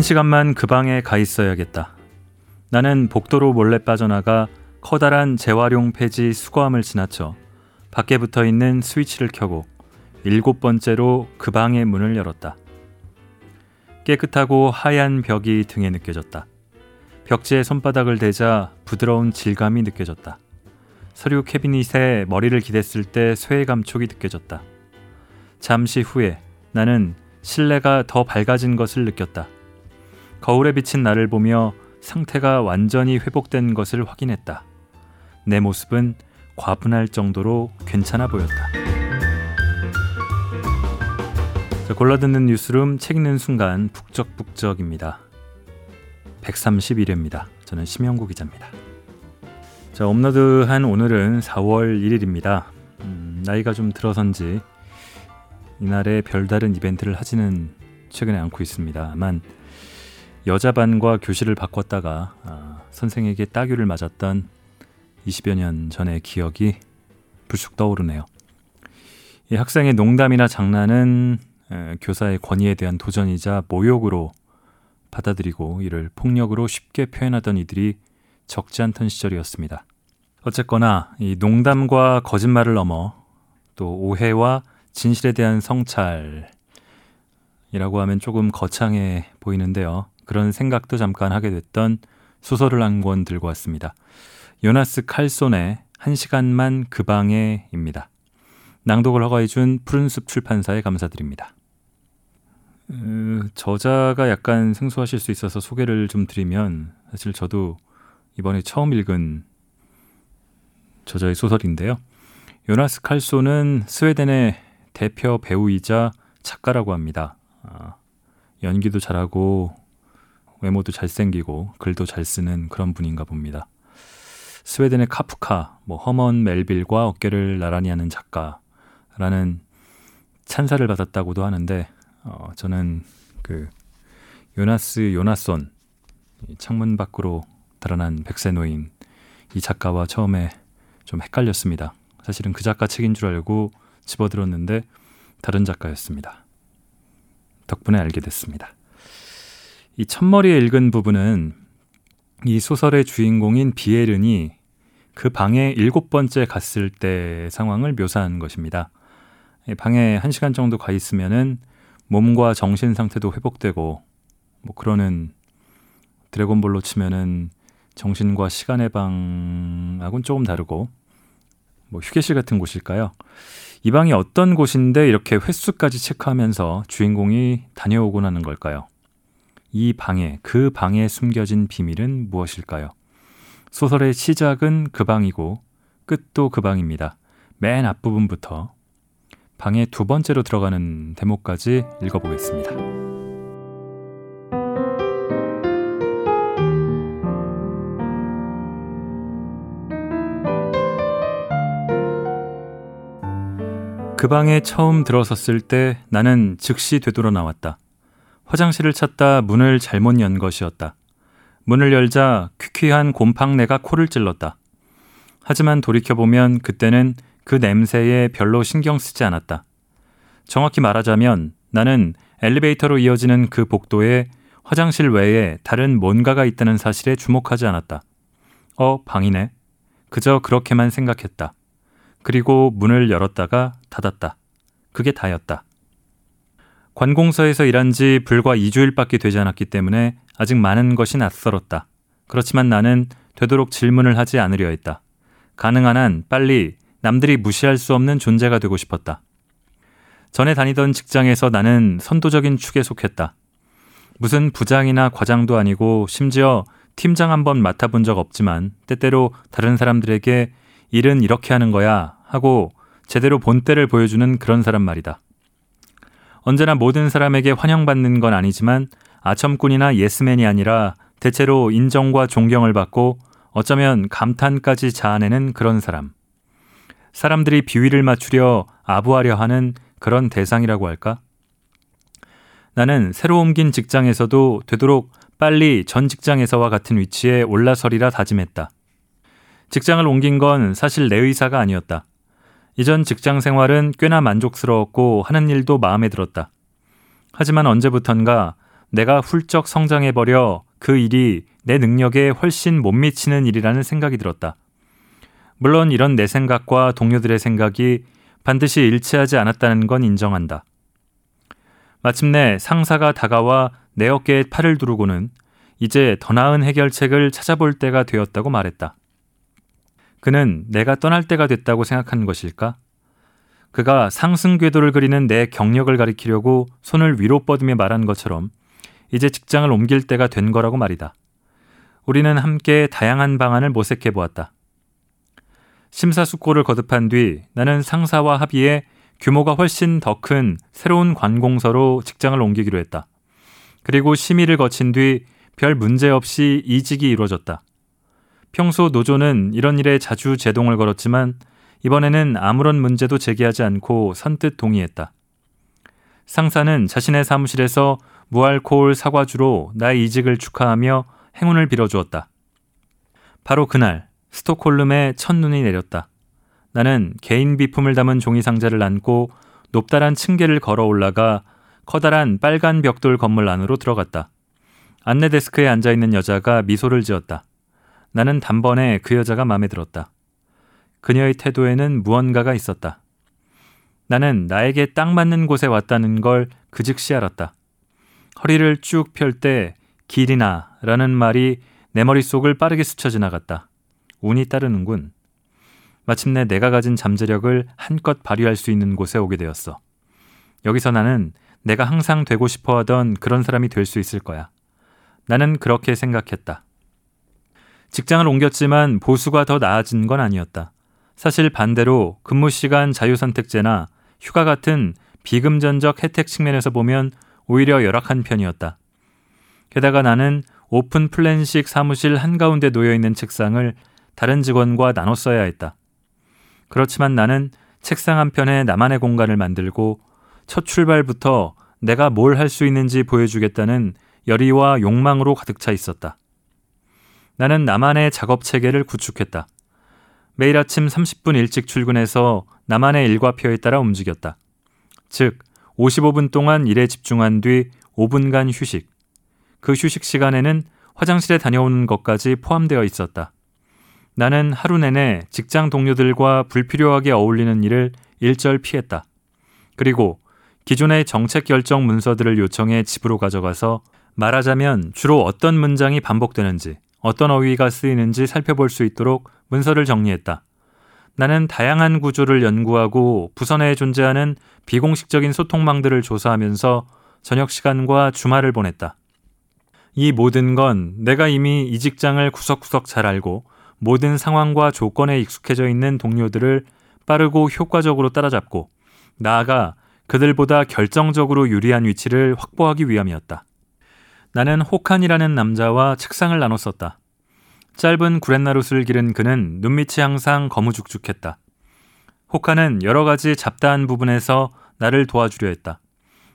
한 시간만 그 방에 가 있어야겠다. 나는 복도로 몰래 빠져나가 커다란 재활용 폐지 수거함을 지나쳐 밖에 붙어 있는 스위치를 켜고 일곱 번째로 그 방의 문을 열었다. 깨끗하고 하얀 벽이 등에 느껴졌다. 벽지에 손바닥을 대자 부드러운 질감이 느껴졌다. 서류 캐비닛에 머리를 기댔을 때 쇠의 감촉이 느껴졌다. 잠시 후에 나는 실내가 더 밝아진 것을 느꼈다. 거울에 비친 나를 보며 상태가 완전히 회복된 것을 확인했다. 내 모습은 과분할 정도로 괜찮아 보였다. 자, 골라듣는 뉴스룸 책 읽는 순간 북적북적입니다. 131회입니다. 저는 심영구 기자입니다. 자, 업로드한 오늘은 4월 1일입니다. 음, 나이가 좀 들어선지 이날에 별다른 이벤트를 하지는 최근에 않고 있습니다. 다만 여자 반과 교실을 바꿨다가 아, 선생에게 따귀를 맞았던 20여 년 전의 기억이 불쑥 떠오르네요. 이 학생의 농담이나 장난은 에, 교사의 권위에 대한 도전이자 모욕으로 받아들이고 이를 폭력으로 쉽게 표현하던 이들이 적지 않던 시절이었습니다. 어쨌거나 이 농담과 거짓말을 넘어 또 오해와 진실에 대한 성찰이라고 하면 조금 거창해 보이는데요. 그런 생각도 잠깐 하게 됐던 소설을 한 권 들고 왔습니다. 요나스 칼손의 한 시간만 그 방에입니다. 낭독을 허가해준 푸른숲 출판사에 감사드립니다. 음, 저자가 약간 생소하실 수 있어서 소개를 좀 드리면 사실 저도 이번에 처음 읽은 저자의 소설인데요. 요나스 칼손은 스웨덴의 대표 배우이자 작가라고 합니다. 아, 연기도 잘하고 외모도 잘생기고 글도 잘 쓰는 그런 분인가 봅니다. 스웨덴의 카프카, 뭐 허먼 멜빌과 어깨를 나란히 하는 작가라는 찬사를 받았다고도 하는데 어, 저는 그 요나스 요나손 창문 밖으로 달아난 백세 노인 이 작가와 처음에 좀 헷갈렸습니다. 사실은 그 작가 책인 줄 알고 집어들었는데 다른 작가였습니다. 덕분에 알게 됐습니다. 이 첫머리에 읽은 부분은 이 소설의 주인공인 비에른이 그 방에 일곱 번째 갔을 때 상황을 묘사한 것입니다. 방에 한 시간 정도 가 있으면은 몸과 정신 상태도 회복되고 뭐 그러는 드래곤볼로 치면은 정신과 시간의 방하고는 조금 다르고 뭐 휴게실 같은 곳일까요? 이 방이 어떤 곳인데 이렇게 횟수까지 체크하면서 주인공이 다녀오곤 하는 걸까요? 이 방에, 그 방에 숨겨진 비밀은 무엇일까요? 소설의 시작은 그 방이고 끝도 그 방입니다. 맨 앞부분부터 방의 두 번째로 들어가는 대목까지 읽어보겠습니다. 그 방에 처음 들어섰을 때 나는 즉시 되돌아 나왔다. 화장실을 찾다 문을 잘못 연 것이었다. 문을 열자 퀴퀴한 곰팡내가 코를 찔렀다. 하지만 돌이켜보면 그때는 그 냄새에 별로 신경 쓰지 않았다. 정확히 말하자면 나는 엘리베이터로 이어지는 그 복도에 화장실 외에 다른 뭔가가 있다는 사실에 주목하지 않았다. 어, 방이네. 그저 그렇게만 생각했다. 그리고 문을 열었다가 닫았다. 그게 다였다. 관공서에서 일한 지 불과 2주일밖에 되지 않았기 때문에 아직 많은 것이 낯설었다. 그렇지만 나는 되도록 질문을 하지 않으려 했다. 가능한 한 빨리 남들이 무시할 수 없는 존재가 되고 싶었다. 전에 다니던 직장에서 나는 선도적인 축에 속했다. 무슨 부장이나 과장도 아니고 심지어 팀장 한 번 맡아본 적 없지만 때때로 다른 사람들에게 일은 이렇게 하는 거야 하고 제대로 본때를 보여주는 그런 사람 말이다. 언제나 모든 사람에게 환영받는 건 아니지만 아첨꾼이나 예스맨이 아니라 대체로 인정과 존경을 받고 어쩌면 감탄까지 자아내는 그런 사람. 사람들이 비위를 맞추려 아부하려 하는 그런 대상이라고 할까? 나는 새로 옮긴 직장에서도 되도록 빨리 전 직장에서와 같은 위치에 올라서리라 다짐했다. 직장을 옮긴 건 사실 내 의사가 아니었다. 이전 직장 생활은 꽤나 만족스러웠고 하는 일도 마음에 들었다. 하지만 언제부턴가 내가 훌쩍 성장해버려 그 일이 내 능력에 훨씬 못 미치는 일이라는 생각이 들었다. 물론 이런 내 생각과 동료들의 생각이 반드시 일치하지 않았다는 건 인정한다. 마침내 상사가 다가와 내 어깨에 팔을 두르고는 이제 더 나은 해결책을 찾아볼 때가 되었다고 말했다. 그는 내가 떠날 때가 됐다고 생각한 것일까? 그가 상승 궤도를 그리는 내 경력을 가리키려고 손을 위로 뻗으며 말한 것처럼 이제 직장을 옮길 때가 된 거라고 말이다. 우리는 함께 다양한 방안을 모색해 보았다. 심사숙고를 거듭한 뒤 나는 상사와 합의해 규모가 훨씬 더 큰 새로운 관공서로 직장을 옮기기로 했다. 그리고 심의를 거친 뒤 별 문제 없이 이직이 이루어졌다. 평소 노조는 이런 일에 자주 제동을 걸었지만 이번에는 아무런 문제도 제기하지 않고 선뜻 동의했다. 상사는 자신의 사무실에서 무알코올 사과주로 나의 이직을 축하하며 행운을 빌어주었다. 바로 그날 스톡홀름에 첫눈이 내렸다. 나는 개인 비품을 담은 종이 상자를 안고 높다란 층계를 걸어 올라가 커다란 빨간 벽돌 건물 안으로 들어갔다. 안내 데스크에 앉아 있는 여자가 미소를 지었다. 나는 단번에 그 여자가 마음에 들었다. 그녀의 태도에는 무언가가 있었다. 나는 나에게 딱 맞는 곳에 왔다는 걸 그 즉시 알았다. 허리를 쭉 펼 때 길이나 라는 말이 내 머릿속을 빠르게 스쳐 지나갔다. 운이 따르는군. 마침내 내가 가진 잠재력을 한껏 발휘할 수 있는 곳에 오게 되었어. 여기서 나는 내가 항상 되고 싶어 하던 그런 사람이 될 수 있을 거야. 나는 그렇게 생각했다. 직장을 옮겼지만 보수가 더 나아진 건 아니었다. 사실 반대로 근무 시간 자유선택제나 휴가 같은 비금전적 혜택 측면에서 보면 오히려 열악한 편이었다. 게다가 나는 오픈 플랜식 사무실 한가운데 놓여 있는 책상을 다른 직원과 나눠 써야 했다. 그렇지만 나는 책상 한편에 나만의 공간을 만들고 첫 출발부터 내가 뭘 할 수 있는지 보여주겠다는 열의와 욕망으로 가득 차 있었다. 나는 나만의 작업 체계를 구축했다. 매일 아침 30분 일찍 출근해서 나만의 일과표에 따라 움직였다. 즉, 55분 동안 일에 집중한 뒤 5분간 휴식. 그 휴식 시간에는 화장실에 다녀오는 것까지 포함되어 있었다. 나는 하루 내내 직장 동료들과 불필요하게 어울리는 일을 일절 피했다. 그리고 기존의 정책 결정 문서들을 요청해 집으로 가져가서 말하자면 주로 어떤 문장이 반복되는지, 어떤 어휘가 쓰이는지 살펴볼 수 있도록 문서를 정리했다. 나는 다양한 구조를 연구하고 부서 내에 존재하는 비공식적인 소통망들을 조사하면서 저녁 시간과 주말을 보냈다. 이 모든 건 내가 이미 이 직장을 구석구석 잘 알고 모든 상황과 조건에 익숙해져 있는 동료들을 빠르고 효과적으로 따라잡고 나아가 그들보다 결정적으로 유리한 위치를 확보하기 위함이었다. 나는 호칸이라는 남자와 책상을 나눴었다. 짧은 구렛나룻을 기른 그는 눈밑이 항상 거무죽죽했다. 호칸은 여러 가지 잡다한 부분에서 나를 도와주려 했다.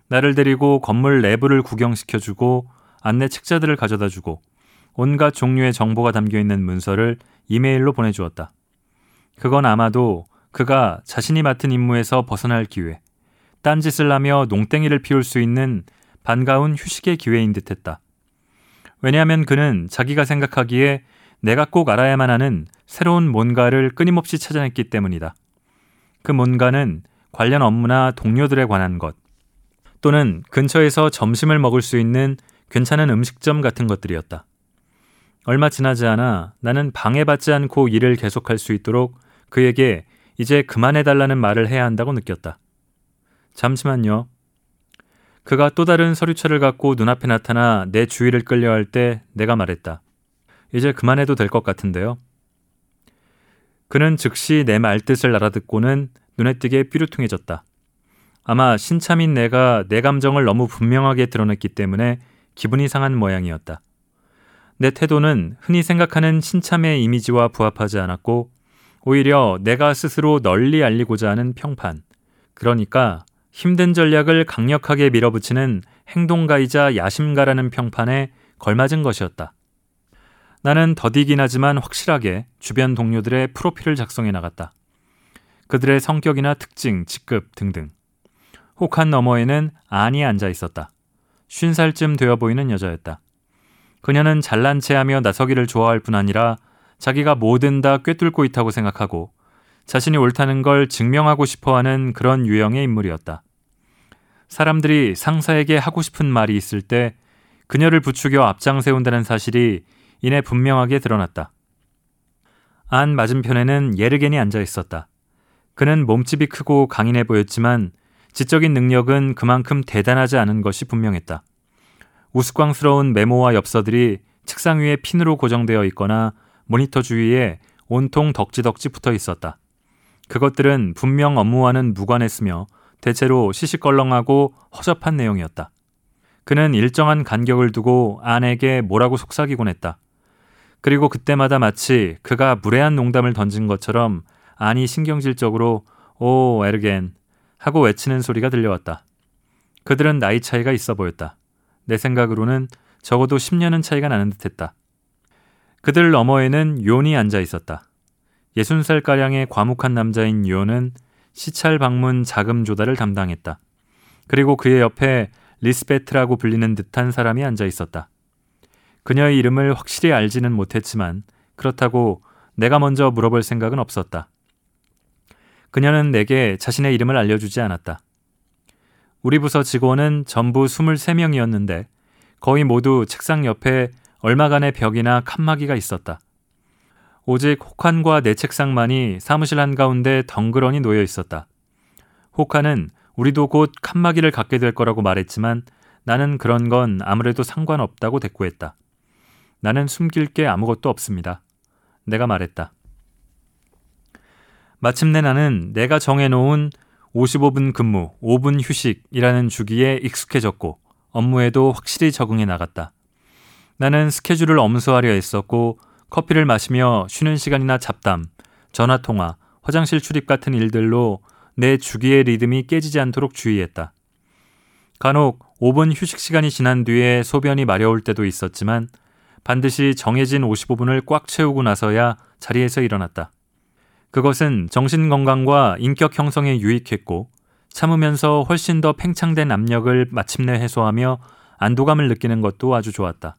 나를 데리고 건물 내부를 구경시켜주고 안내 책자들을 가져다 주고 온갖 종류의 정보가 담겨 있는 문서를 이메일로 보내주었다. 그건 아마도 그가 자신이 맡은 임무에서 벗어날 기회, 딴짓을 하며 농땡이를 피울 수 있는 반가운 휴식의 기회인 듯 했다. 왜냐하면 그는 자기가 생각하기에 내가 꼭 알아야만 하는 새로운 뭔가를 끊임없이 찾아냈기 때문이다. 그 뭔가는 관련 업무나 동료들에 관한 것, 또는 근처에서 점심을 먹을 수 있는 괜찮은 음식점 같은 것들이었다. 얼마 지나지 않아 나는 방해받지 않고 일을 계속할 수 있도록 그에게 이제 그만해달라는 말을 해야 한다고 느꼈다. 잠시만요. 그가 또 다른 서류차를 갖고 눈앞에 나타나 내 주위를 끌려 할 때 내가 말했다. 이제 그만해도 될 것 같은데요. 그는 즉시 내 말뜻을 알아듣고는 눈에 띄게 삐루퉁해졌다. 아마 신참인 내가 내 감정을 너무 분명하게 드러냈기 때문에 기분이 상한 모양이었다. 내 태도는 흔히 생각하는 신참의 이미지와 부합하지 않았고 오히려 내가 스스로 널리 알리고자 하는 평판. 그러니까 힘든 전략을 강력하게 밀어붙이는 행동가이자 야심가라는 평판에 걸맞은 것이었다. 나는 더디긴 하지만 확실하게 주변 동료들의 프로필을 작성해 나갔다. 그들의 성격이나 특징, 직급 등등. 혹한 너머에는 안이 앉아 있었다. 쉰 살쯤 되어 보이는 여자였다. 그녀는 잘난 체하며 나서기를 좋아할 뿐 아니라 자기가 뭐든 다 꿰뚫고 있다고 생각하고 자신이 옳다는 걸 증명하고 싶어 하는 그런 유형의 인물이었다. 사람들이 상사에게 하고 싶은 말이 있을 때 그녀를 부추겨 앞장 세운다는 사실이 이내 분명하게 드러났다. 안 맞은편에는 예르겐이 앉아 있었다. 그는 몸집이 크고 강인해 보였지만 지적인 능력은 그만큼 대단하지 않은 것이 분명했다. 우스꽝스러운 메모와 엽서들이 책상 위에 핀으로 고정되어 있거나 모니터 주위에 온통 덕지덕지 붙어 있었다. 그것들은 분명 업무와는 무관했으며 대체로 시시껄렁하고 허접한 내용이었다. 그는 일정한 간격을 두고 아내에게 뭐라고 속삭이곤 했다. 그리고 그때마다 마치 그가 무례한 농담을 던진 것처럼 아니 신경질적으로 오 에르겐 하고 외치는 소리가 들려왔다. 그들은 나이 차이가 있어 보였다. 내 생각으로는 적어도 10년은 차이가 나는 듯했다. 그들 너머에는 요온이 앉아 있었다. 60살가량의 과묵한 남자인 요온은 시찰 방문 자금 조달을 담당했다. 그리고 그의 옆에 리스베트라고 불리는 듯한 사람이 앉아 있었다. 그녀의 이름을 확실히 알지는 못했지만 그렇다고 내가 먼저 물어볼 생각은 없었다. 그녀는 내게 자신의 이름을 알려주지 않았다. 우리 부서 직원은 전부 23명이었는데 거의 모두 책상 옆에 얼마간의 벽이나 칸막이가 있었다. 오직 혹한과 내 책상만이 사무실 한가운데 덩그러니 놓여 있었다. 혹한은 우리도 곧 칸막이를 갖게 될 거라고 말했지만 나는 그런 건 아무래도 상관없다고 대꾸했다. 나는 숨길 게 아무것도 없습니다. 내가 말했다. 마침내 나는 내가 정해놓은 55분 근무, 5분 휴식이라는 주기에 익숙해졌고 업무에도 확실히 적응해 나갔다. 나는 스케줄을 엄수하려 했었고 커피를 마시며 쉬는 시간이나 잡담, 전화 통화, 화장실 출입 같은 일들로 내 주기의 리듬이 깨지지 않도록 주의했다. 간혹 5분 휴식 시간이 지난 뒤에 소변이 마려울 때도 있었지만 반드시 정해진 55분을 꽉 채우고 나서야 자리에서 일어났다. 그것은 정신 건강과 인격 형성에 유익했고 참으면서 훨씬 더 팽창된 압력을 마침내 해소하며 안도감을 느끼는 것도 아주 좋았다.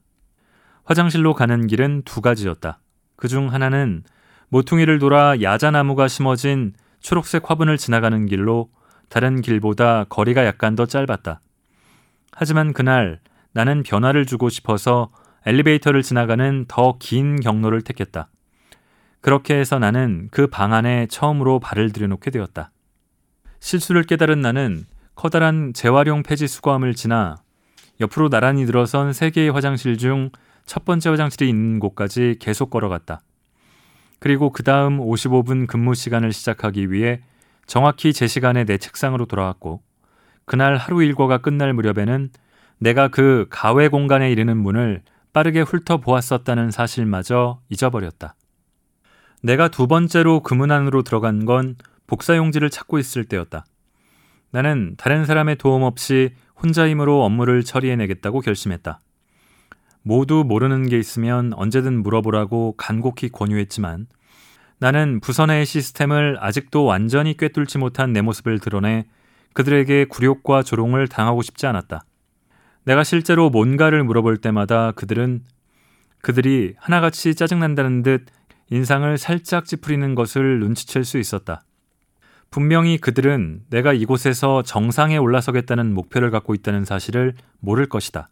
화장실로 가는 길은 두 가지였다. 그 중 하나는 모퉁이를 돌아 야자나무가 심어진 초록색 화분을 지나가는 길로 다른 길보다 거리가 약간 더 짧았다. 하지만 그날 나는 변화를 주고 싶어서 엘리베이터를 지나가는 더 긴 경로를 택했다. 그렇게 해서 나는 그 방 안에 처음으로 발을 들여놓게 되었다. 실수를 깨달은 나는 커다란 재활용 폐지 수거함을 지나 옆으로 나란히 들어선 세 개의 화장실 중 첫 번째 화장실이 있는 곳까지 계속 걸어갔다. 그리고 그 다음 55분 근무 시간을 시작하기 위해 정확히 제 시간에 내 책상으로 돌아왔고 그날 하루 일과가 끝날 무렵에는 내가 그 가외 공간에 이르는 문을 빠르게 훑어보았었다는 사실마저 잊어버렸다. 내가 두 번째로 그 문 안으로 들어간 건 복사용지를 찾고 있을 때였다. 나는 다른 사람의 도움 없이 혼자 힘으로 업무를 처리해내겠다고 결심했다. 모두 모르는 게 있으면 언제든 물어보라고 간곡히 권유했지만 나는 부서 내의 시스템을 아직도 완전히 꿰뚫지 못한 내 모습을 드러내 그들에게 굴욕과 조롱을 당하고 싶지 않았다. 내가 실제로 뭔가를 물어볼 때마다 그들은 그들이 하나같이 짜증난다는 듯 인상을 살짝 찌푸리는 것을 눈치챌 수 있었다. 분명히 그들은 내가 이곳에서 정상에 올라서겠다는 목표를 갖고 있다는 사실을 모를 것이다.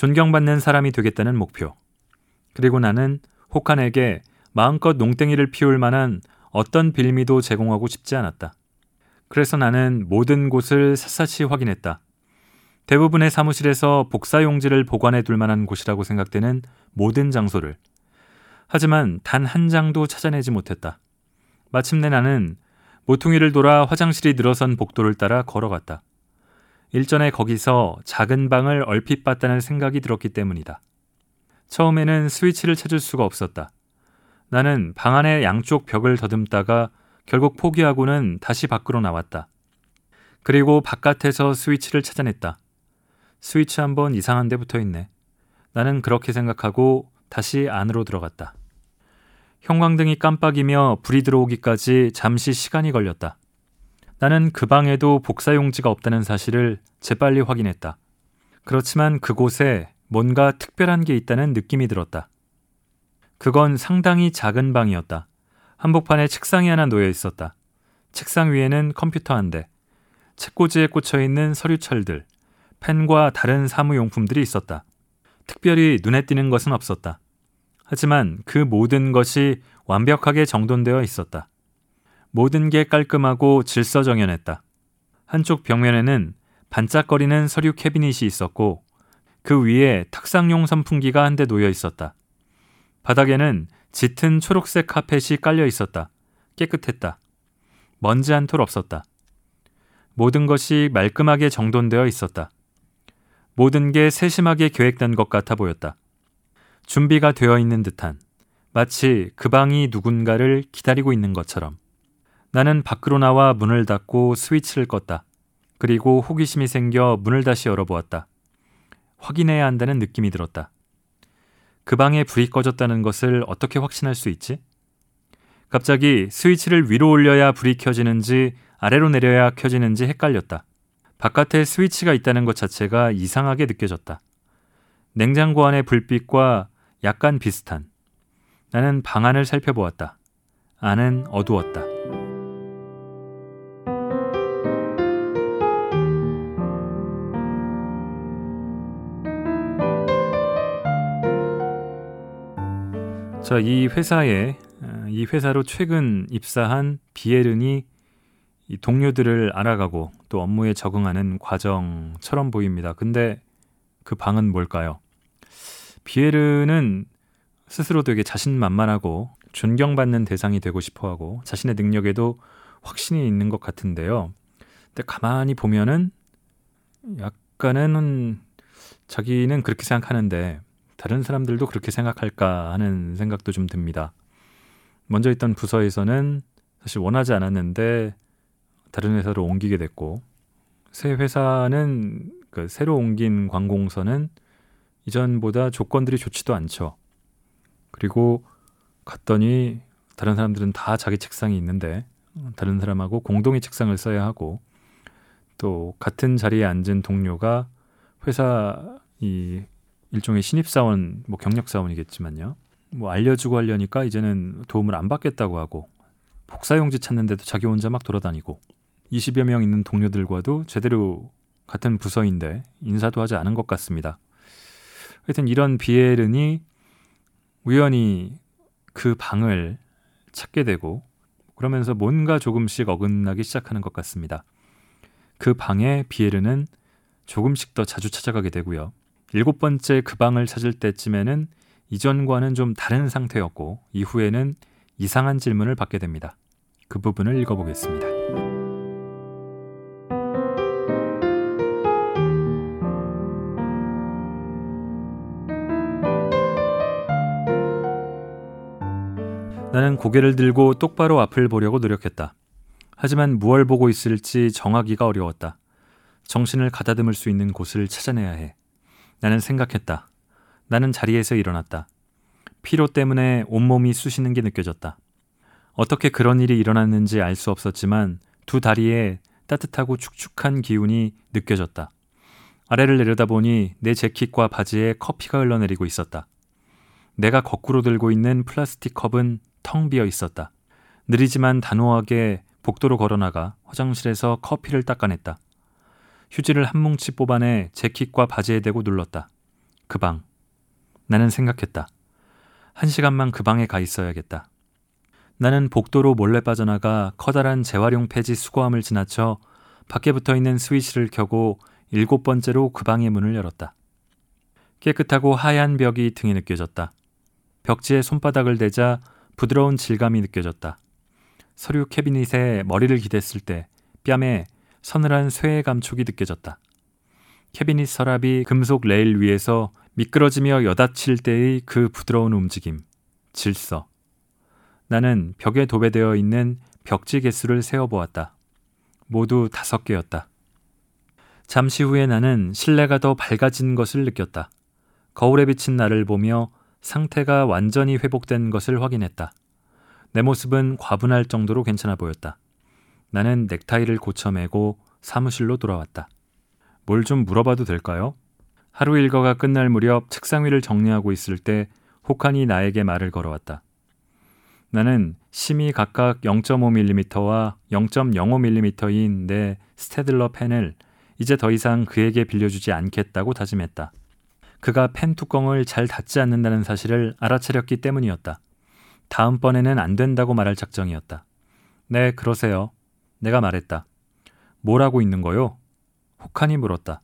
존경받는 사람이 되겠다는 목표. 그리고 나는 혹한에게 마음껏 농땡이를 피울 만한 어떤 빌미도 제공하고 싶지 않았다. 그래서 나는 모든 곳을 샅샅이 확인했다. 대부분의 사무실에서 복사용지를 보관해 둘 만한 곳이라고 생각되는 모든 장소를. 하지만 단 한 장도 찾아내지 못했다. 마침내 나는 모퉁이를 돌아 화장실이 늘어선 복도를 따라 걸어갔다. 일전에 거기서 작은 방을 얼핏 봤다는 생각이 들었기 때문이다. 처음에는 스위치를 찾을 수가 없었다. 나는 방 안의 양쪽 벽을 더듬다가 결국 포기하고는 다시 밖으로 나왔다. 그리고 바깥에서 스위치를 찾아냈다. 스위치 한번 이상한 데 붙어 있네. 나는 그렇게 생각하고 다시 안으로 들어갔다. 형광등이 깜빡이며 불이 들어오기까지 잠시 시간이 걸렸다. 나는 그 방에도 복사용지가 없다는 사실을 재빨리 확인했다. 그렇지만 그곳에 뭔가 특별한 게 있다는 느낌이 들었다. 그건 상당히 작은 방이었다. 한복판에 책상이 하나 놓여 있었다. 책상 위에는 컴퓨터 한 대, 책꽂이에 꽂혀 있는 서류철들, 펜과 다른 사무용품들이 있었다. 특별히 눈에 띄는 것은 없었다. 하지만 그 모든 것이 완벽하게 정돈되어 있었다. 모든 게 깔끔하고 질서정연했다. 한쪽 벽면에는 반짝거리는 서류 캐비닛이 있었고 그 위에 탁상용 선풍기가 한 대 놓여 있었다. 바닥에는 짙은 초록색 카펫이 깔려 있었다. 깨끗했다. 먼지 한 톨 없었다. 모든 것이 말끔하게 정돈되어 있었다. 모든 게 세심하게 계획된 것 같아 보였다. 준비가 되어 있는 듯한 마치 그 방이 누군가를 기다리고 있는 것처럼 나는 밖으로 나와 문을 닫고 스위치를 껐다. 그리고 호기심이 생겨 문을 다시 열어보았다. 확인해야 한다는 느낌이 들었다. 그 방에 불이 꺼졌다는 것을 어떻게 확신할 수 있지? 갑자기 스위치를 위로 올려야 불이 켜지는지 아래로 내려야 켜지는지 헷갈렸다. 바깥에 스위치가 있다는 것 자체가 이상하게 느껴졌다. 냉장고 안의 불빛과 약간 비슷한. 나는 방 안을 살펴보았다. 안은 어두웠다. 자, 이 회사에 어, 이 회사로 최근 입사한 비에른이 동료들을 알아가고 또 업무에 적응하는 과정처럼 보입니다. 근데 그 방은 뭘까요? 비에르는 스스로 되게 자신만만하고 존경받는 대상이 되고 싶어 하고 자신의 능력에도 확신이 있는 것 같은데요. 근데 가만히 보면은 약간은 자기는 그렇게 생각하는데 다른 사람들도 그렇게 생각할까 하는 생각도 좀 듭니다. 먼저 있던 부서에서는 사실 원하지 않았는데 다른 회사로 옮기게 됐고 새 회사는 그 새로 옮긴 관공서는 이전보다 조건들이 좋지도 않죠. 그리고 갔더니 다른 사람들은 다 자기 책상이 있는데 다른 사람하고 공동의 책상을 써야 하고 또 같은 자리에 앉은 동료가 회사 이 일종의 신입사원, 뭐 경력사원이겠지만요. 뭐 알려주고 하려니까 이제는 도움을 안 받겠다고 하고 복사용지 찾는데도 자기 혼자 막 돌아다니고 20여 명 있는 동료들과도 제대로 같은 부서인데 인사도 하지 않은 것 같습니다. 하여튼 이런 비에른이 우연히 그 방을 찾게 되고 그러면서 뭔가 조금씩 어긋나기 시작하는 것 같습니다. 그 방에 비에르는 조금씩 더 자주 찾아가게 되고요. 일곱 번째 그 방을 찾을 때쯤에는 이전과는 좀 다른 상태였고 이후에는 이상한 질문을 받게 됩니다. 그 부분을 읽어보겠습니다. 나는 고개를 들고 똑바로 앞을 보려고 노력했다. 하지만 무얼 보고 있을지 정하기가 어려웠다. 정신을 가다듬을 수 있는 곳을 찾아내야 해. 나는 생각했다. 나는 자리에서 일어났다. 피로 때문에 온몸이 쑤시는 게 느껴졌다. 어떻게 그런 일이 일어났는지 알 수 없었지만 두 다리에 따뜻하고 축축한 기운이 느껴졌다. 아래를 내려다보니 내 재킷과 바지에 커피가 흘러내리고 있었다. 내가 거꾸로 들고 있는 플라스틱 컵은 텅 비어 있었다. 느리지만 단호하게 복도로 걸어나가 화장실에서 커피를 닦아냈다. 휴지를 한 뭉치 뽑아내 재킷과 바지에 대고 눌렀다. 그 방. 나는 생각했다. 한 시간만 그 방에 가 있어야겠다. 나는 복도로 몰래 빠져나가 커다란 재활용 폐지 수거함을 지나쳐 밖에 붙어 있는 스위치를 켜고 일곱 번째로 그 방의 문을 열었다. 깨끗하고 하얀 벽이 등에 느껴졌다. 벽지에 손바닥을 대자 부드러운 질감이 느껴졌다. 서류 캐비닛에 머리를 기댔을 때 뺨에 서늘한 쇠의 감촉이 느껴졌다. 캐비닛 서랍이 금속 레일 위에서 미끄러지며 여닫힐 때의 그 부드러운 움직임, 질서. 나는 벽에 도배되어 있는 벽지 개수를 세어보았다. 모두 다섯 개였다. 잠시 후에 나는 실내가 더 밝아진 것을 느꼈다. 거울에 비친 나를 보며 상태가 완전히 회복된 것을 확인했다. 내 모습은 과분할 정도로 괜찮아 보였다. 나는 넥타이를 고쳐매고 사무실로 돌아왔다. 뭘 좀 물어봐도 될까요? 하루 일과가 끝날 무렵 책상 위를 정리하고 있을 때 혹한이 나에게 말을 걸어왔다. 나는 심이 각각 0.5mm와 0.05mm인 내 스테들러 펜을 이제 더 이상 그에게 빌려주지 않겠다고 다짐했다. 그가 펜 뚜껑을 잘 닫지 않는다는 사실을 알아차렸기 때문이었다. 다음번에는 안 된다고 말할 작정이었다. 네, 그러세요. 내가 말했다. 뭐라고 있는 거요? 혹한이 물었다.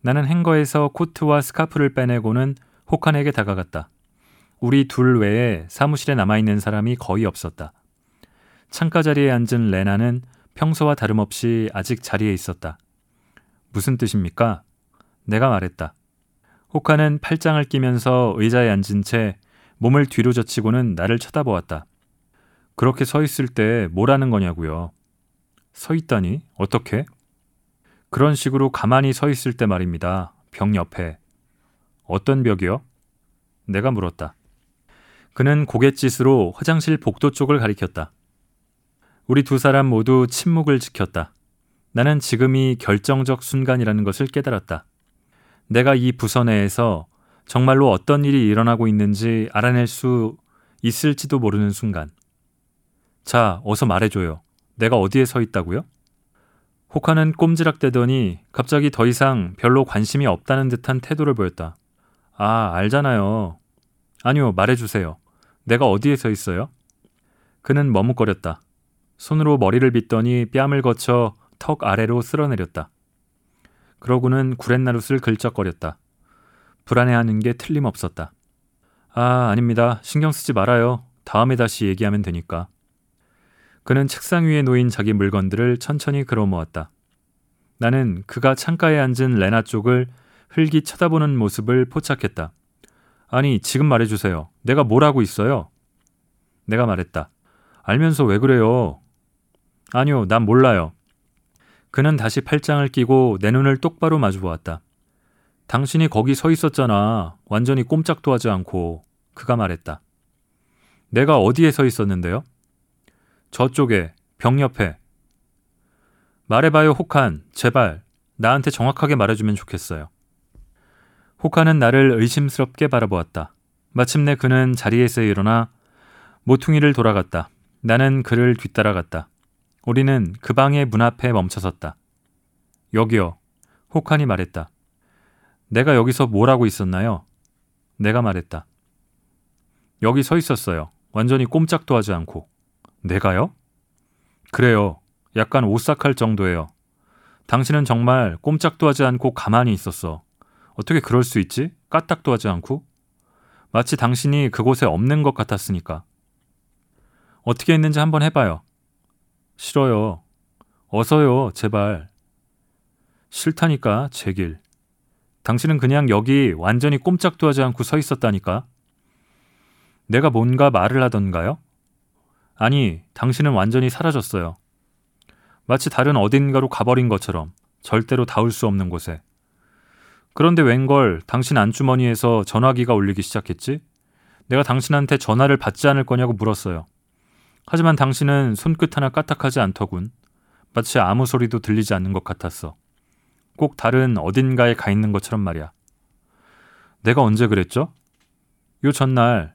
나는 행거에서 코트와 스카프를 빼내고는 혹한에게 다가갔다. 우리 둘 외에 사무실에 남아있는 사람이 거의 없었다. 창가 자리에 앉은 레나는 평소와 다름없이 아직 자리에 있었다. 무슨 뜻입니까? 내가 말했다. 호카는 팔짱을 끼면서 의자에 앉은 채 몸을 뒤로 젖히고는 나를 쳐다보았다. 그렇게 서 있을 때 뭐라는 거냐고요. 서 있다니? 어떻게? 그런 식으로 가만히 서 있을 때 말입니다. 벽 옆에. 어떤 벽이요? 내가 물었다. 그는 고갯짓으로 화장실 복도 쪽을 가리켰다. 우리 두 사람 모두 침묵을 지켰다. 나는 지금이 결정적 순간이라는 것을 깨달았다. 내가 이 부서 내에서 정말로 어떤 일이 일어나고 있는지 알아낼 수 있을지도 모르는 순간. 자, 어서 말해줘요. 내가 어디에 서 있다고요? 호카는 꼼지락대더니 갑자기 더 이상 별로 관심이 없다는 듯한 태도를 보였다. 아, 알잖아요. 아니요, 말해주세요. 내가 어디에 서 있어요? 그는 머뭇거렸다. 손으로 머리를 빗더니 뺨을 거쳐 턱 아래로 쓸어내렸다. 그러고는 구렛나룻을 긁적거렸다. 불안해하는 게 틀림없었다. 아, 아닙니다. 신경 쓰지 말아요. 다음에 다시 얘기하면 되니까. 그는 책상 위에 놓인 자기 물건들을 천천히 끌어모았다. 나는 그가 창가에 앉은 레나 쪽을 흘기 쳐다보는 모습을 포착했다. 아니, 지금 말해주세요. 내가 뭘 하고 있어요? 내가 말했다. 알면서 왜 그래요? 아니요, 난 몰라요. 그는 다시 팔짱을 끼고 내 눈을 똑바로 마주 보았다. 당신이 거기 서 있었잖아. 완전히 꼼짝도 하지 않고. 그가 말했다. 내가 어디에 서 있었는데요? 저쪽에, 벽 옆에. 말해봐요, 혹한. 제발. 나한테 정확하게 말해주면 좋겠어요. 호카는 나를 의심스럽게 바라보았다. 마침내 그는 자리에서 일어나 모퉁이를 돌아갔다. 나는 그를 뒤따라갔다. 우리는 그 방의 문 앞에 멈춰섰다. 여기요. 호칸이 말했다. 내가 여기서 뭘 하고 있었나요? 내가 말했다. 여기 서 있었어요. 완전히 꼼짝도 하지 않고. 내가요? 그래요. 약간 오싹할 정도예요. 당신은 정말 꼼짝도 하지 않고 가만히 있었어. 어떻게 그럴 수 있지? 까딱도 하지 않고? 마치 당신이 그곳에 없는 것 같았으니까. 어떻게 했는지 한번 해봐요. 싫어요. 어서요, 제발. 싫다니까, 제 길. 당신은 그냥 여기 완전히 꼼짝도 하지 않고 서 있었다니까. 내가 뭔가 말을 하던가요? 아니, 당신은 완전히 사라졌어요. 마치 다른 어딘가로 가버린 것처럼 절대로 닿을 수 없는 곳에. 그런데 웬걸 당신 안주머니에서 전화기가 울리기 시작했지? 내가 당신한테 전화를 받지 않을 거냐고 물었어요. 하지만 당신은 손끝 하나 까딱하지 않더군. 마치 아무 소리도 들리지 않는 것 같았어. 꼭 다른 어딘가에 가 있는 것처럼 말이야. 내가 언제 그랬죠? 요 전날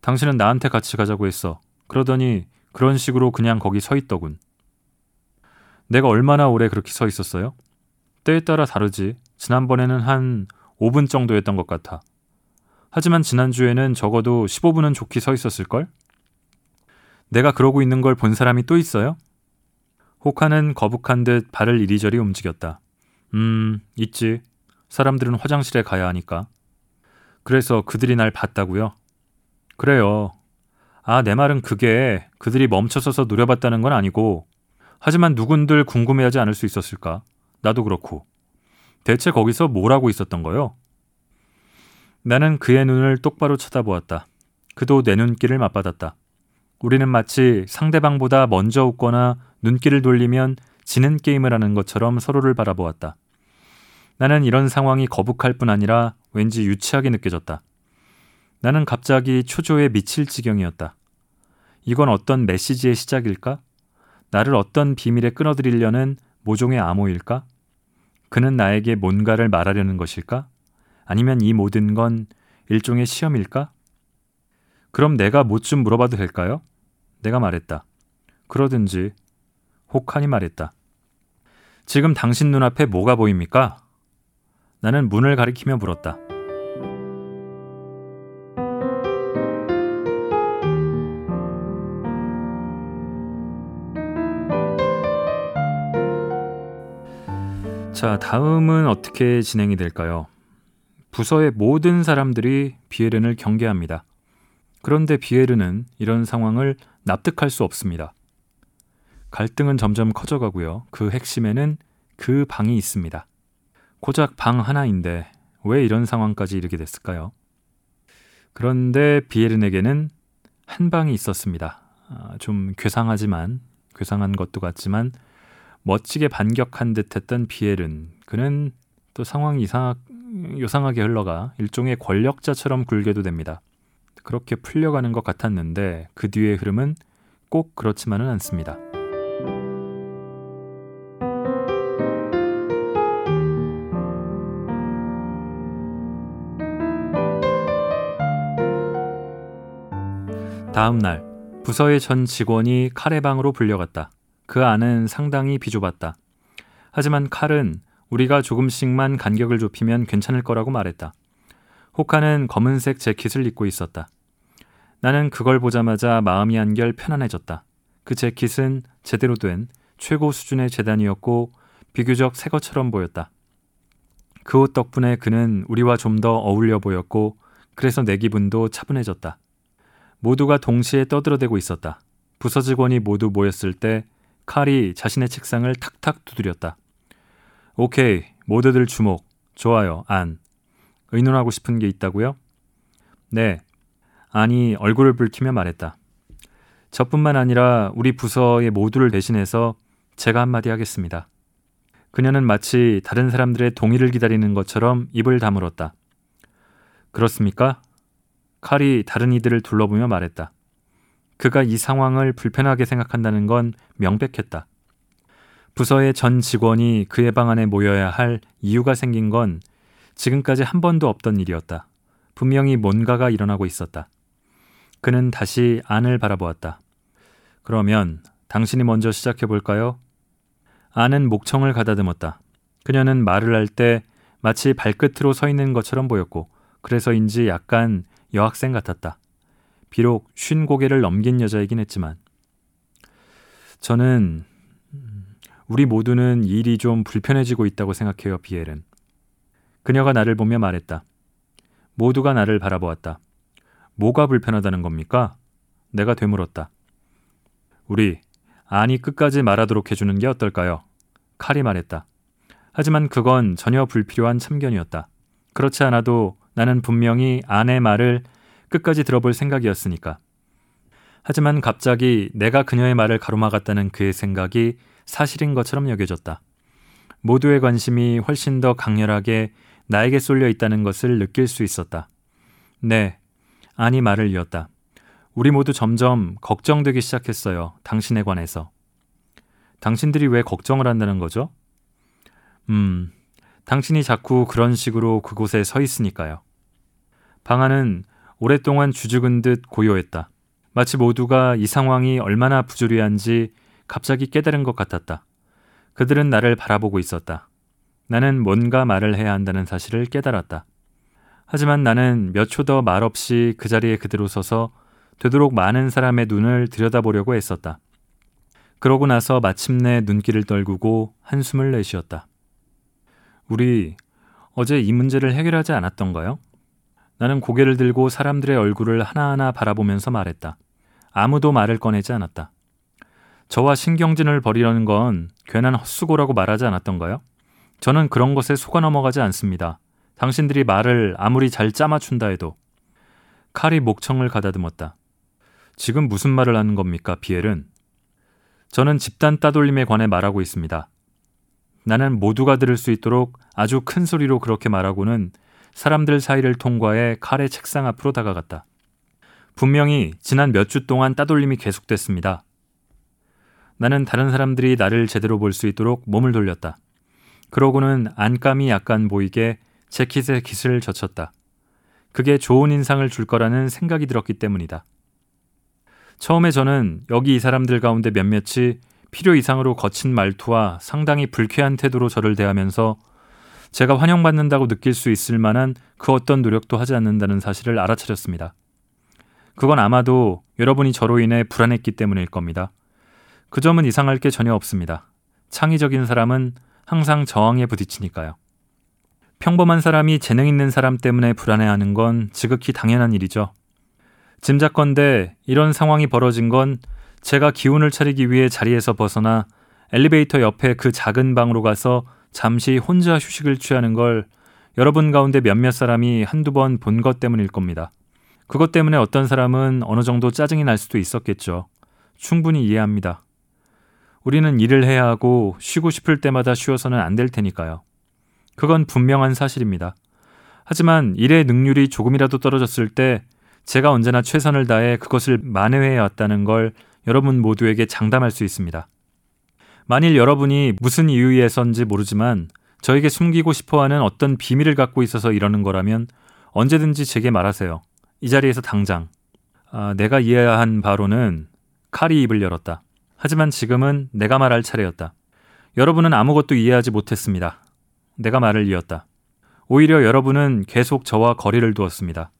당신은 나한테 같이 가자고 했어. 그러더니 그런 식으로 그냥 거기 서 있더군. 내가 얼마나 오래 그렇게 서 있었어요? 때에 따라 다르지. 지난번에는 한 5분 정도였던 것 같아. 하지만 지난주에는 적어도 15분은 좋게 서 있었을걸? 내가 그러고 있는 걸 본 사람이 또 있어요? 호카는 거북한 듯 발을 이리저리 움직였다. 음, 있지. 사람들은 화장실에 가야 하니까. 그래서 그들이 날 봤다고요? 그래요. 아, 내 말은 그게 그들이 멈춰서서 노려봤다는 건 아니고, 하지만 누군들 궁금해하지 않을 수 있었을까? 나도 그렇고. 대체 거기서 뭘 하고 있었던 거요? 나는 그의 눈을 똑바로 쳐다보았다. 그도 내 눈길을 맞받았다. 우리는 마치 상대방보다 먼저 웃거나 눈길을 돌리면 지는 게임을 하는 것처럼 서로를 바라보았다. 나는 이런 상황이 거북할 뿐 아니라 왠지 유치하게 느껴졌다. 나는 갑자기 초조에 미칠 지경이었다. 이건 어떤 메시지의 시작일까? 나를 어떤 비밀에 끌어들이려는 모종의 암호일까? 그는 나에게 뭔가를 말하려는 것일까? 아니면 이 모든 건 일종의 시험일까? 그럼 내가 뭐좀 물어봐도 될까요? 내가 말했다. 그러든지 혹하니 말했다. 지금 당신 눈앞에 뭐가 보입니까? 나는 문을 가리키며 물었다. 자, 다음은 어떻게 진행이 될까요? 부서의 모든 사람들이 비에른을 경계합니다. 그런데 비에르는 이런 상황을 납득할 수 없습니다. 갈등은 점점 커져가고요. 그 핵심에는 그 방이 있습니다. 고작 방 하나인데 왜 이런 상황까지 이르게 됐을까요? 그런데 비에른에게는 한 방이 있었습니다. 아, 좀 괴상하지만 괴상한 것도 같지만 멋지게 반격한 듯했던 비엘은 그는 또 상황이 이상 요상하게 흘러가 일종의 권력자처럼 굴게도 됩니다. 그렇게 풀려가는 것 같았는데 그 뒤의 흐름은 꼭 그렇지만은 않습니다. 다음 날 부서의 전 직원이 칼의 방으로 불려갔다. 그 안은 상당히 비좁았다. 하지만 칼은 우리가 조금씩만 간격을 좁히면 괜찮을 거라고 말했다. 호카는 검은색 재킷을 입고 있었다. 나는 그걸 보자마자 마음이 한결 편안해졌다. 그 재킷은 제대로 된 최고 수준의 재단이었고 비교적 새 것처럼 보였다. 그 옷 덕분에 그는 우리와 좀 더 어울려 보였고 그래서 내 기분도 차분해졌다. 모두가 동시에 떠들어대고 있었다. 부서 직원이 모두 모였을 때 칼이 자신의 책상을 탁탁 두드렸다. 오케이, 모두들 주목. 좋아요, 안. 의논하고 싶은 게 있다고요? 네. 안이 얼굴을 붉히며 말했다. 저뿐만 아니라 우리 부서의 모두를 대신해서 제가 한마디 하겠습니다. 그녀는 마치 다른 사람들의 동의를 기다리는 것처럼 입을 다물었다. 그렇습니까? 칼이 다른 이들을 둘러보며 말했다. 그가 이 상황을 불편하게 생각한다는 건 명백했다. 부서의 전 직원이 그의 방 안에 모여야 할 이유가 생긴 건 지금까지 한 번도 없던 일이었다. 분명히 뭔가가 일어나고 있었다. 그는 다시 안을 바라보았다. 그러면 당신이 먼저 시작해 볼까요? 안은 목청을 가다듬었다. 그녀는 말을 할 때 마치 발끝으로 서 있는 것처럼 보였고 그래서인지 약간 여학생 같았다. 비록 쉰 고개를 넘긴 여자이긴 했지만 저는 우리 모두는 일이 좀 불편해지고 있다고 생각해요, 비엘은. 그녀가 나를 보며 말했다. 모두가 나를 바라보았다. 뭐가 불편하다는 겁니까? 내가 되물었다. 우리 아니 끝까지 말하도록 해주는 게 어떨까요? 칼이 말했다. 하지만 그건 전혀 불필요한 참견이었다. 그렇지 않아도 나는 분명히 아내 말을 끝까지 들어볼 생각이었으니까. 하지만 갑자기 내가 그녀의 말을 가로막았다는 그의 생각이 사실인 것처럼 여겨졌다. 모두의 관심이 훨씬 더 강렬하게 나에게 쏠려 있다는 것을 느낄 수 있었다. 네, 아니 말을 이었다. 우리 모두 점점 걱정되기 시작했어요. 당신에 관해서. 당신들이 왜 걱정을 한다는 거죠? 음, 당신이 자꾸 그런 식으로 그곳에 서 있으니까요. 방안은 오랫동안 주죽은 듯 고요했다. 마치 모두가 이 상황이 얼마나 부조리한지 갑자기 깨달은 것 같았다. 그들은 나를 바라보고 있었다. 나는 뭔가 말을 해야 한다는 사실을 깨달았다. 하지만 나는 몇 초 더 말없이 그 자리에 그대로 서서 되도록 많은 사람의 눈을 들여다보려고 애썼다. 그러고 나서 마침내 눈길을 떨구고 한숨을 내쉬었다. 우리 어제 이 문제를 해결하지 않았던가요? 나는 고개를 들고 사람들의 얼굴을 하나하나 바라보면서 말했다. 아무도 말을 꺼내지 않았다. 저와 신경전을 벌이려는 건 괜한 헛수고라고 말하지 않았던가요? 저는 그런 것에 속아 넘어가지 않습니다. 당신들이 말을 아무리 잘 짜맞춘다 해도. 칼이 목청을 가다듬었다. 지금 무슨 말을 하는 겁니까, 비엘은? 저는 집단 따돌림에 관해 말하고 있습니다. 나는 모두가 들을 수 있도록 아주 큰 소리로 그렇게 말하고는 사람들 사이를 통과해 칼의 책상 앞으로 다가갔다. 분명히 지난 몇 주 동안 따돌림이 계속됐습니다. 나는 다른 사람들이 나를 제대로 볼 수 있도록 몸을 돌렸다. 그러고는 안감이 약간 보이게 재킷에 깃을 젖혔다. 그게 좋은 인상을 줄 거라는 생각이 들었기 때문이다. 처음에 저는 여기 이 사람들 가운데 몇몇이 필요 이상으로 거친 말투와 상당히 불쾌한 태도로 저를 대하면서 제가 환영받는다고 느낄 수 있을 만한 그 어떤 노력도 하지 않는다는 사실을 알아차렸습니다. 그건 아마도 여러분이 저로 인해 불안했기 때문일 겁니다. 그 점은 이상할 게 전혀 없습니다. 창의적인 사람은 항상 저항에 부딪히니까요. 평범한 사람이 재능 있는 사람 때문에 불안해하는 건 지극히 당연한 일이죠. 짐작건데 이런 상황이 벌어진 건 제가 기운을 차리기 위해 자리에서 벗어나 엘리베이터 옆에 그 작은 방으로 가서 잠시 혼자 휴식을 취하는 걸 여러분 가운데 몇몇 사람이 한두 번 본 것 때문일 겁니다. 그것 때문에 어떤 사람은 어느 정도 짜증이 날 수도 있었겠죠. 충분히 이해합니다. 우리는 일을 해야 하고 쉬고 싶을 때마다 쉬어서는 안 될 테니까요. 그건 분명한 사실입니다. 하지만 일의 능률이 조금이라도 떨어졌을 때 제가 언제나 최선을 다해 그것을 만회해 왔다는 걸 여러분 모두에게 장담할 수 있습니다. 만일 여러분이 무슨 이유에선지 모르지만 저에게 숨기고 싶어 하는 어떤 비밀을 갖고 있어서 이러는 거라면 언제든지 제게 말하세요. 이 자리에서 당장. 아, 내가 이해한 바로는 칼이 입을 열었다. 하지만 지금은 내가 말할 차례였다. 여러분은 아무것도 이해하지 못했습니다. 내가 말을 이었다. 오히려 여러분은 계속 저와 거리를 두었습니다.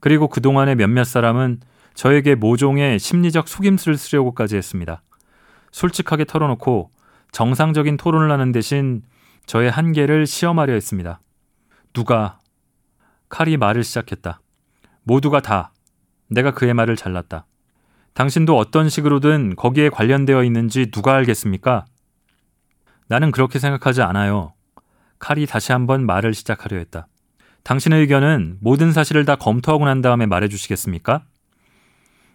그리고 그동안의 몇몇 사람은 저에게 모종의 심리적 속임수를 쓰려고까지 했습니다. 솔직하게 털어놓고 정상적인 토론을 하는 대신 저의 한계를 시험하려 했습니다. 누가 칼이 말을 시작했다. 모두가 다 내가 그의 말을 잘랐다. 당신도 어떤 식으로든 거기에 관련되어 있는지 누가 알겠습니까? 나는 그렇게 생각하지 않아요. 칼이 다시 한번 말을 시작하려 했다. 당신의 의견은 모든 사실을 다 검토하고 난 다음에 말해 주시겠습니까?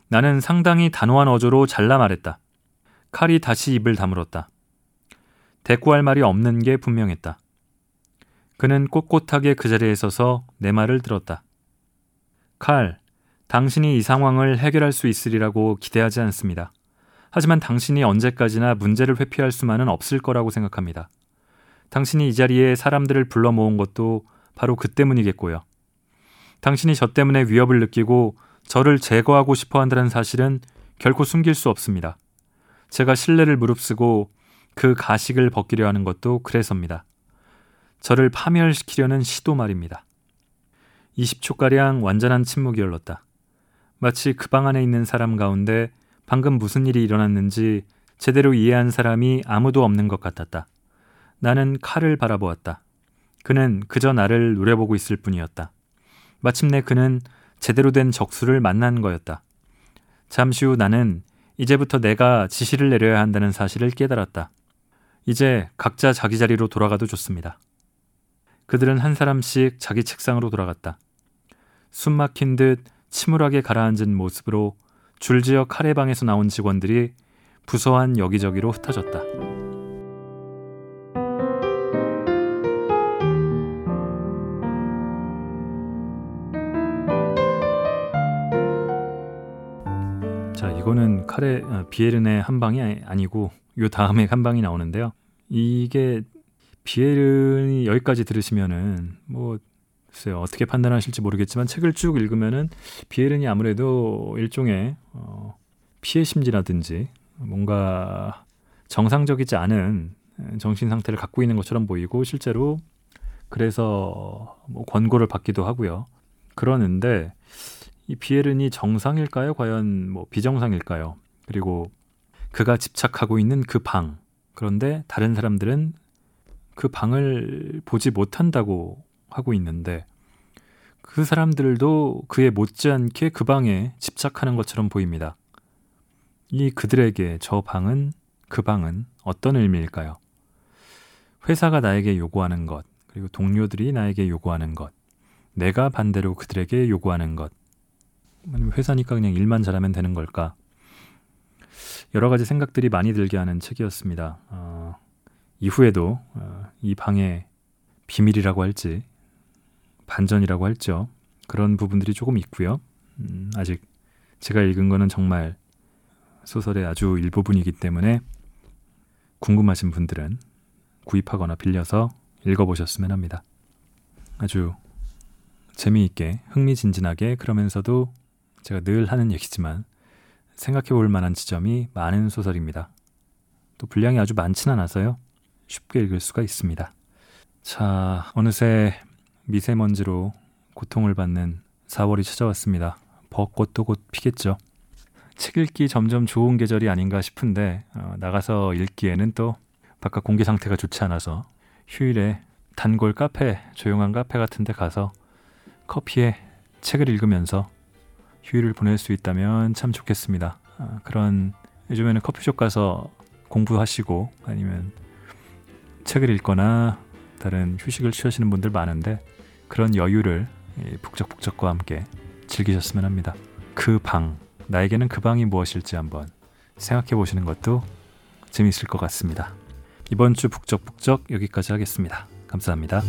나는 상당히 단호한 어조로 잘라 말했다. 칼이 다시 입을 다물었다. 대꾸할 말이 없는 게 분명했다. 그는 꼿꼿하게 그 자리에 서서 내 말을 들었다. 칼, 당신이 이 상황을 해결할 수 있으리라고 기대하지 않습니다. 하지만 당신이 언제까지나 문제를 회피할 수만은 없을 거라고 생각합니다. 당신이 이 자리에 사람들을 불러 모은 것도 바로 그 때문이겠고요. 당신이 저 때문에 위협을 느끼고 저를 제거하고 싶어 한다는 사실은 결코 숨길 수 없습니다. 제가 신뢰를 무릅쓰고 그 가식을 벗기려 하는 것도 그래서입니다. 저를 파멸시키려는 시도 말입니다. 20초가량 완전한 침묵이 흘렀다. 마치 그 방 안에 있는 사람 가운데 방금 무슨 일이 일어났는지 제대로 이해한 사람이 아무도 없는 것 같았다. 나는 칼을 바라보았다. 그는 그저 나를 노려보고 있을 뿐이었다. 마침내 그는 제대로 된 적수를 만난 거였다. 잠시 후 나는 이제부터 내가 지시를 내려야 한다는 사실을 깨달았다. 이제 각자 자기 자리로 돌아가도 좋습니다. 그들은 한 사람씩 자기 책상으로 돌아갔다. 숨 막힌 듯 침울하게 가라앉은 모습으로 줄지어 카레방에서 나온 직원들이 부서한 여기저기로 흩어졌다. 이거는 카레 아, 비에른의 한 방이 아니고 요 다음에 한 방이 나오는데요. 이게 비에른이 여기까지 들으시면은 뭐 글쎄요 어떻게 판단하실지 모르겠지만 책을 쭉 읽으면은 비에른이 아무래도 일종의 어, 피해 심리라든지 뭔가 정상적이지 않은 정신 상태를 갖고 있는 것처럼 보이고 실제로 그래서 뭐 권고를 받기도 하고요. 그러는데 이 비에른이 정상일까요? 과연 뭐 비정상일까요? 그리고 그가 집착하고 있는 그 방. 그런데 다른 사람들은 그 방을 보지 못한다고 하고 있는데 그 사람들도 그에 못지않게 그 방에 집착하는 것처럼 보입니다. 이 그들에게 저 방은 그 방은 어떤 의미일까요? 회사가 나에게 요구하는 것, 그리고 동료들이 나에게 요구하는 것, 내가 반대로 그들에게 요구하는 것, 아니면 회사니까 그냥 일만 잘하면 되는 걸까? 여러 가지 생각들이 많이 들게 하는 책이었습니다. 어, 이후에도 어, 이 방의 비밀이라고 할지 반전이라고 할죠. 그런 부분들이 조금 있고요. 음, 아직 제가 읽은 거는 정말 소설의 아주 일부분이기 때문에 궁금하신 분들은 구입하거나 빌려서 읽어보셨으면 합니다. 아주 재미있게 흥미진진하게 그러면서도 제가 늘 하는 얘기지만 생각해 볼 만한 지점이 많은 소설입니다. 또 분량이 아주 많진 않아서요. 쉽게 읽을 수가 있습니다. 자, 어느새 미세먼지로 고통을 받는 4월이 찾아왔습니다. 벚꽃도 곧 피겠죠. 책 읽기 점점 좋은 계절이 아닌가 싶은데 어, 나가서 읽기에는 또 바깥 공기 상태가 좋지 않아서 휴일에 단골 카페, 조용한 카페 같은 데 가서 커피에 책을 읽으면서 휴일을 보낼 수 있다면 참 좋겠습니다. 어, 그런 요즘에는 커피숍 가서 공부하시고 아니면 책을 읽거나 다른 휴식을 취하시는 분들 많은데 그런 여유를 북적북적과 함께 즐기셨으면 합니다. 그 방, 나에게는 그 방이 무엇일지 한번 생각해 보시는 것도 재미있을 것 같습니다. 이번 주 북적북적 여기까지 하겠습니다. 감사합니다.